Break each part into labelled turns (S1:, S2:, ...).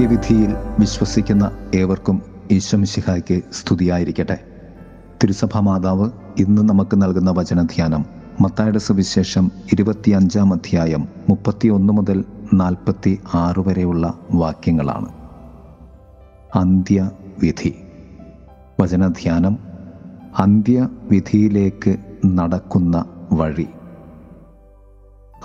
S1: അന്ത്യവിധിയിൽ വിശ്വസിക്കുന്ന ഏവർക്കും ഈശ്വമിശിഹായ്ക്ക് സ്തുതിയായിരിക്കട്ടെ. തിരുസഭാ മാതാവ് ഇന്ന് നമുക്ക് നൽകുന്ന വചനധ്യാനം മത്തായുടെ സുവിശേഷം ഇരുപത്തിയഞ്ചാം അധ്യായം മുപ്പത്തിയൊന്ന് മുതൽ നാൽപ്പത്തി ആറ് വരെയുള്ള വാക്യങ്ങളാണ്. അന്ത്യവിധി. വചനധ്യാനം അന്ത്യവിധിയിലേക്ക് നടക്കുന്ന വഴി.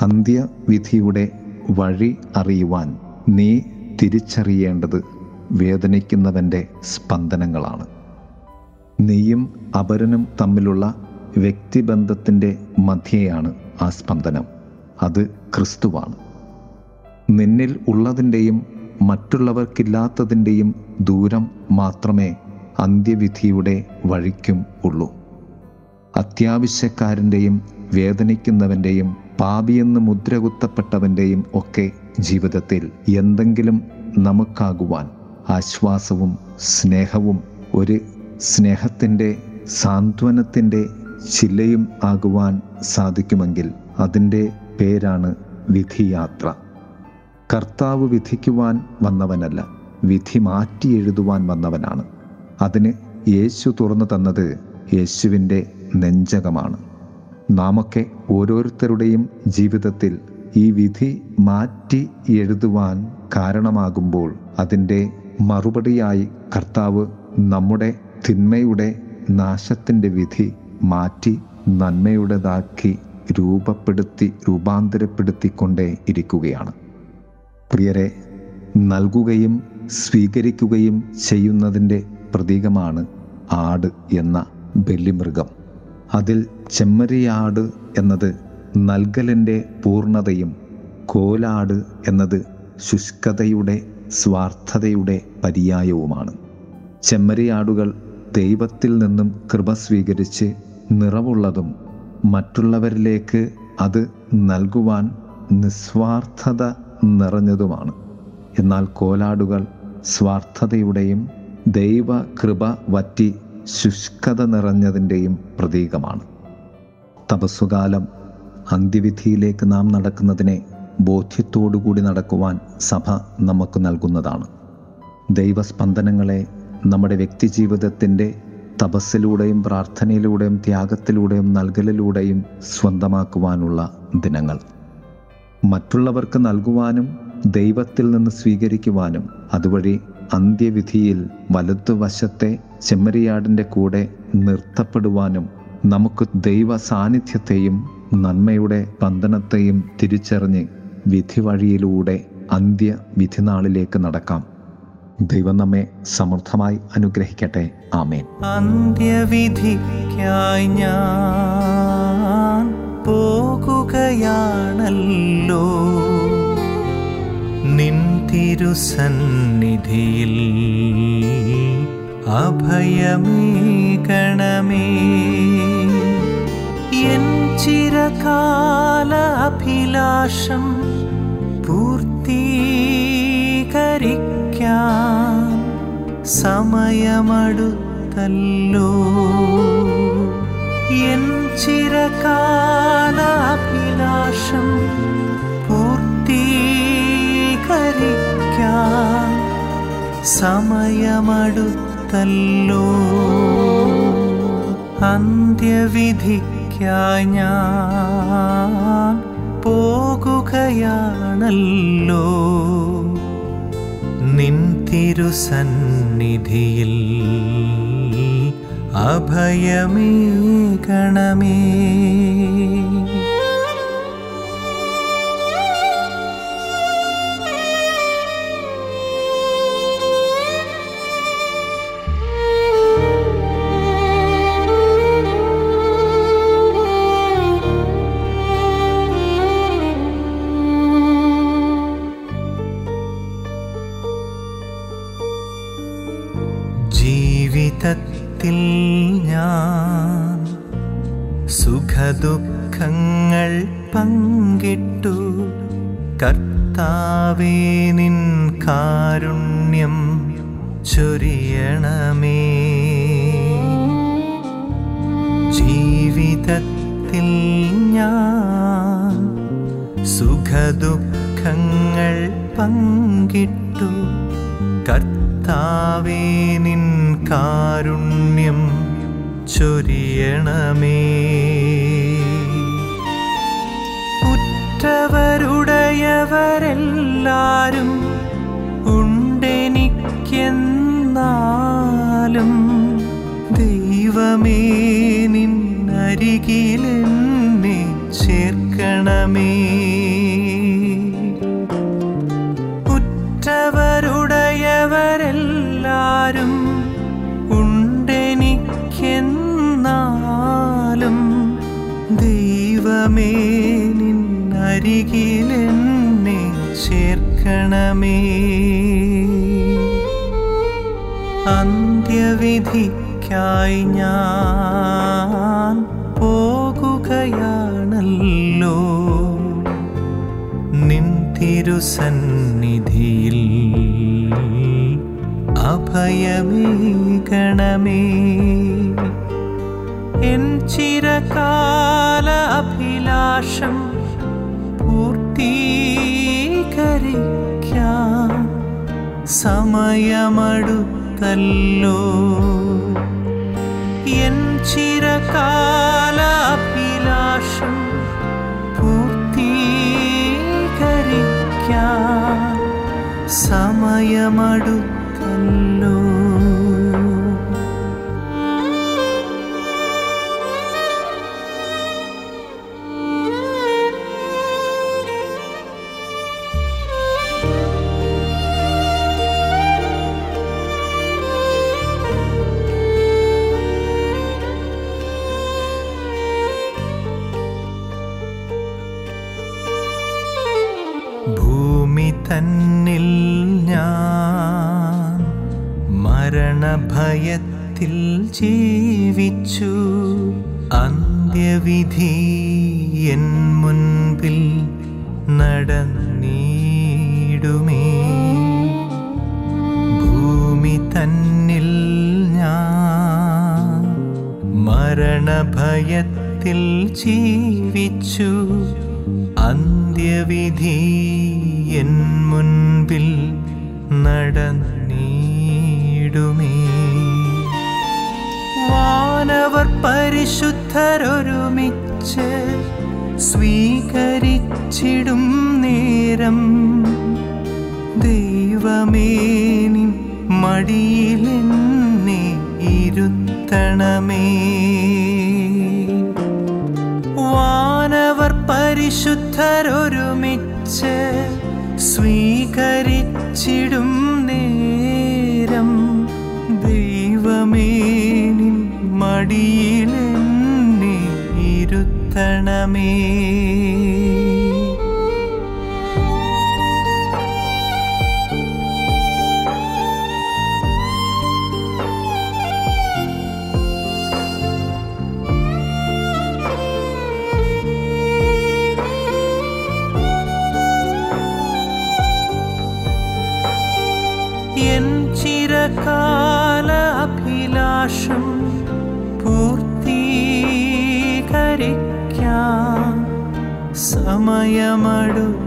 S1: അന്ത്യവിധിയുടെ വഴി അറിയുവാൻ നീ തിരിച്ചറിയേണ്ടത് വേദനിക്കുന്നവന്റെ സ്പന്ദനങ്ങളാണ്. നീയും അപരനും തമ്മിലുള്ള വ്യക്തിബന്ധത്തിന്റെ മധ്യയാണ് ആ സ്പന്ദനം. അത് ക്രിസ്തുവാണ്. നിന്നിൽ ഉള്ളതിന്റെയും മറ്റുള്ളവർക്കില്ലാത്തതിന്റെയും ദൂരം മാത്രമേ അന്ത്യവിധിയുടെ വഴിക്കും ഉള്ളൂ. അത്യാവശ്യക്കാരന്റെയും വേദനിക്കുന്നവന്റെയും പാപിയെന്ന് മുദ്രകുത്തപ്പെട്ടവന്റെയും ഒക്കെ ജീവിതത്തിൽ എന്തെങ്കിലും നമുക്കാകുവാൻ ആശ്വാസവും സ്നേഹവും ഒരു സ്നേഹത്തിന്റെ സാന്ത്വനത്തിന്റെ ശിലയും ആകുവാൻ സാധിക്കുമെങ്കിൽ അതിന്റെ പേരാണ് വിധിയാത്ര. കർത്താവ് വിധിക്കുവാൻ വന്നവനല്ല വിധി മാറ്റി എഴുതുവാൻ വന്നവനാണ്. അതിന് യേശു തുറന്നു തന്നത് യേശുവിന്റെ നെഞ്ചകമാണ്. നാമൊക്കെ ഓരോരുത്തരുടെയും ജീവിതത്തിൽ ഈ വിധി മാറ്റി എഴുതുവാൻ കാരണമാകുമ്പോൾ അതിന്റെ മറുപടിയായി കർത്താവ് നമ്മുടെ തിന്മയുടെ നാശത്തിന്റെ വിധി മാറ്റി നന്മയുടേതാക്കി രൂപപ്പെടുത്തി രൂപാന്തരപ്പെടുത്തിക്കൊണ്ടേ ഇരിക്കുകയാണ്. പ്രിയരെ നൽകുകയും സ്വീകരിക്കുകയും ചെയ്യുന്നതിന്റെ പ്രതീകമാണ് ആട് എന്ന ബലിമൃഗം. അതിൽ ചെമ്മരിയാട് എന്നത് നൽകലിന്റെ പൂർണതയും കോലാട് എന്നത് ശുഷ്കതയുടെ സ്വാർത്ഥതയുടെ പര്യായവുമാണ്. ചെമ്മരിയാടുകൾ ദൈവത്തിൽ നിന്നും കൃപ സ്വീകരിച്ച് നിറവുള്ളതും മറ്റുള്ളവരിലേക്ക് അത് നൽകുവാൻ നിസ്വാർത്ഥത നിറഞ്ഞതുമാണ്. എന്നാൽ കോലാടുകൾ സ്വാർത്ഥതയുടെയും ദൈവ കൃപ വറ്റി ശുഷ്കത നിറഞ്ഞതിന്റെയും പ്രതീകമാണ്. തപസ്സുകാലം അന്ത്യവിധിയിലേക്ക് നാം നടക്കുന്നതിനെ ബോധ്യത്തോടുകൂടി നടക്കുവാൻ സഭ നമുക്ക് നൽകുന്നതാണ്. ദൈവസ്പന്ദനങ്ങളെ നമ്മുടെ വ്യക്തിജീവിതത്തിന്റെ തപസ്സിലൂടെയും പ്രാർത്ഥനയിലൂടെയും ത്യാഗത്തിലൂടെയും നൽകലിലൂടെയും സ്വന്തമാക്കുവാനുള്ള ദിനങ്ങൾ. മറ്റുള്ളവർക്ക് നൽകുവാനും ദൈവത്തിൽ നിന്ന് സ്വീകരിക്കുവാനും അതുവഴി അന്ത്യവിധിയിൽ വലതുവശത്തെ ചെമ്മരിയാടിന്റെ കൂടെ നിർത്തപ്പെടുവാനും നമുക്ക് ദൈവ സാന്നിധ്യത്തെയും നന്മയുടെ ബന്ധനത്തെയും തിരിച്ചറിഞ്ഞ് വിധി വഴിയിലൂടെ അന്ത്യവിധിനാളിലേക്ക് നടക്കാം. ദൈവം നമ്മെ സമൃദ്ധമായി അനുഗ്രഹിക്കട്ടെ. ആമേൻ.
S2: അന്ത്യവിധിക്കായി ഞാൻ പോകുകയാണല്ലോ. നിൻ തിരുസന്നിധിയിൽ അഭയമേകണമേ. എൻ ചിരകാല അഭിലാഷം പൂർത്തീകരിക്കാൻ സമയമടുത്തല്ലോ. എൻ ചിരകാല അഭിലാഷം പൂർത്തീകരിക്കാൻ സമയമടുത്തല്ലോ. അന്ത്യവിധിക്കായി ഞാൻ പോകുകയാണല്ലോ. നിൻ തിരുസന്നിധിയിൽ അഭയമേകണമേ. ജീവിതത്തിൽ ഞാൻ സുഖദുഃഖങ്ങൾ പങ്കിട്ടു. കർത്താവേ നിൻ കാരുണ്യം ചൊരിയണമേ. ജീവിതത്തിൽ ഞാൻ സുഖദുഃഖങ്ങൾ പങ്കിട്ടു. കർത്താവേ നിൻ കാരുണ്യം ചൊരിയണമേ. ഉറ്റവരുടയവരെല്ലാരും ഉണ്ടെനിക്കെന്നാലും ദൈവമേ നിന്നരികിലെന്നെ ചേർക്കണമേ. ദൈവമേ നിന്നരികിലെന്നെ ചേർക്കണമേ. അന്ത്യവിധിക്കായി ഞാൻ പോകുകയാണല്ലോ. നിൻ തിരുസന്നിധിയിൽ അഭയമേകണമേ. ചിരകാല അഭിലാഷം പൂർത്തീകരിക്കാം. സമയമടുത്തല്ലോ. എൻ ചിരകാല അഭിലാഷം പൂർത്തീകരിക്കാം. സമയമടുത്തല്ലോ. തന്നിൽ ഞാൻ മരണഭയത്തിൽ ജീവിച്ചു. അന്ത്യവിധി എൻ മുൻപിൽ നടന്നിടുമേ. ഭൂമി തന്നിൽ ഞാൻ മരണഭയത്തിൽ ജീവിച്ചു. അന്ത്യവിധി എൻ മുൻപിൽ നടന്നീടുമേ. മാനവർ പരിശുദ്ധരൊരുമിച്ച് സ്വീകരിച്ചിടും നേരം. ദൈവമേനി മടിയിലെന്നെ ഇരുത്തണമേ. വാനവർ പരിശുദ്ധരൊരുമിച്ച് സ്വീകരിച്ചിടും നേരം. ദൈവമേ നിൻ മടിയിലെന്നെ ഇരുത്തണമേ. സമയമടുത്തല്ലോ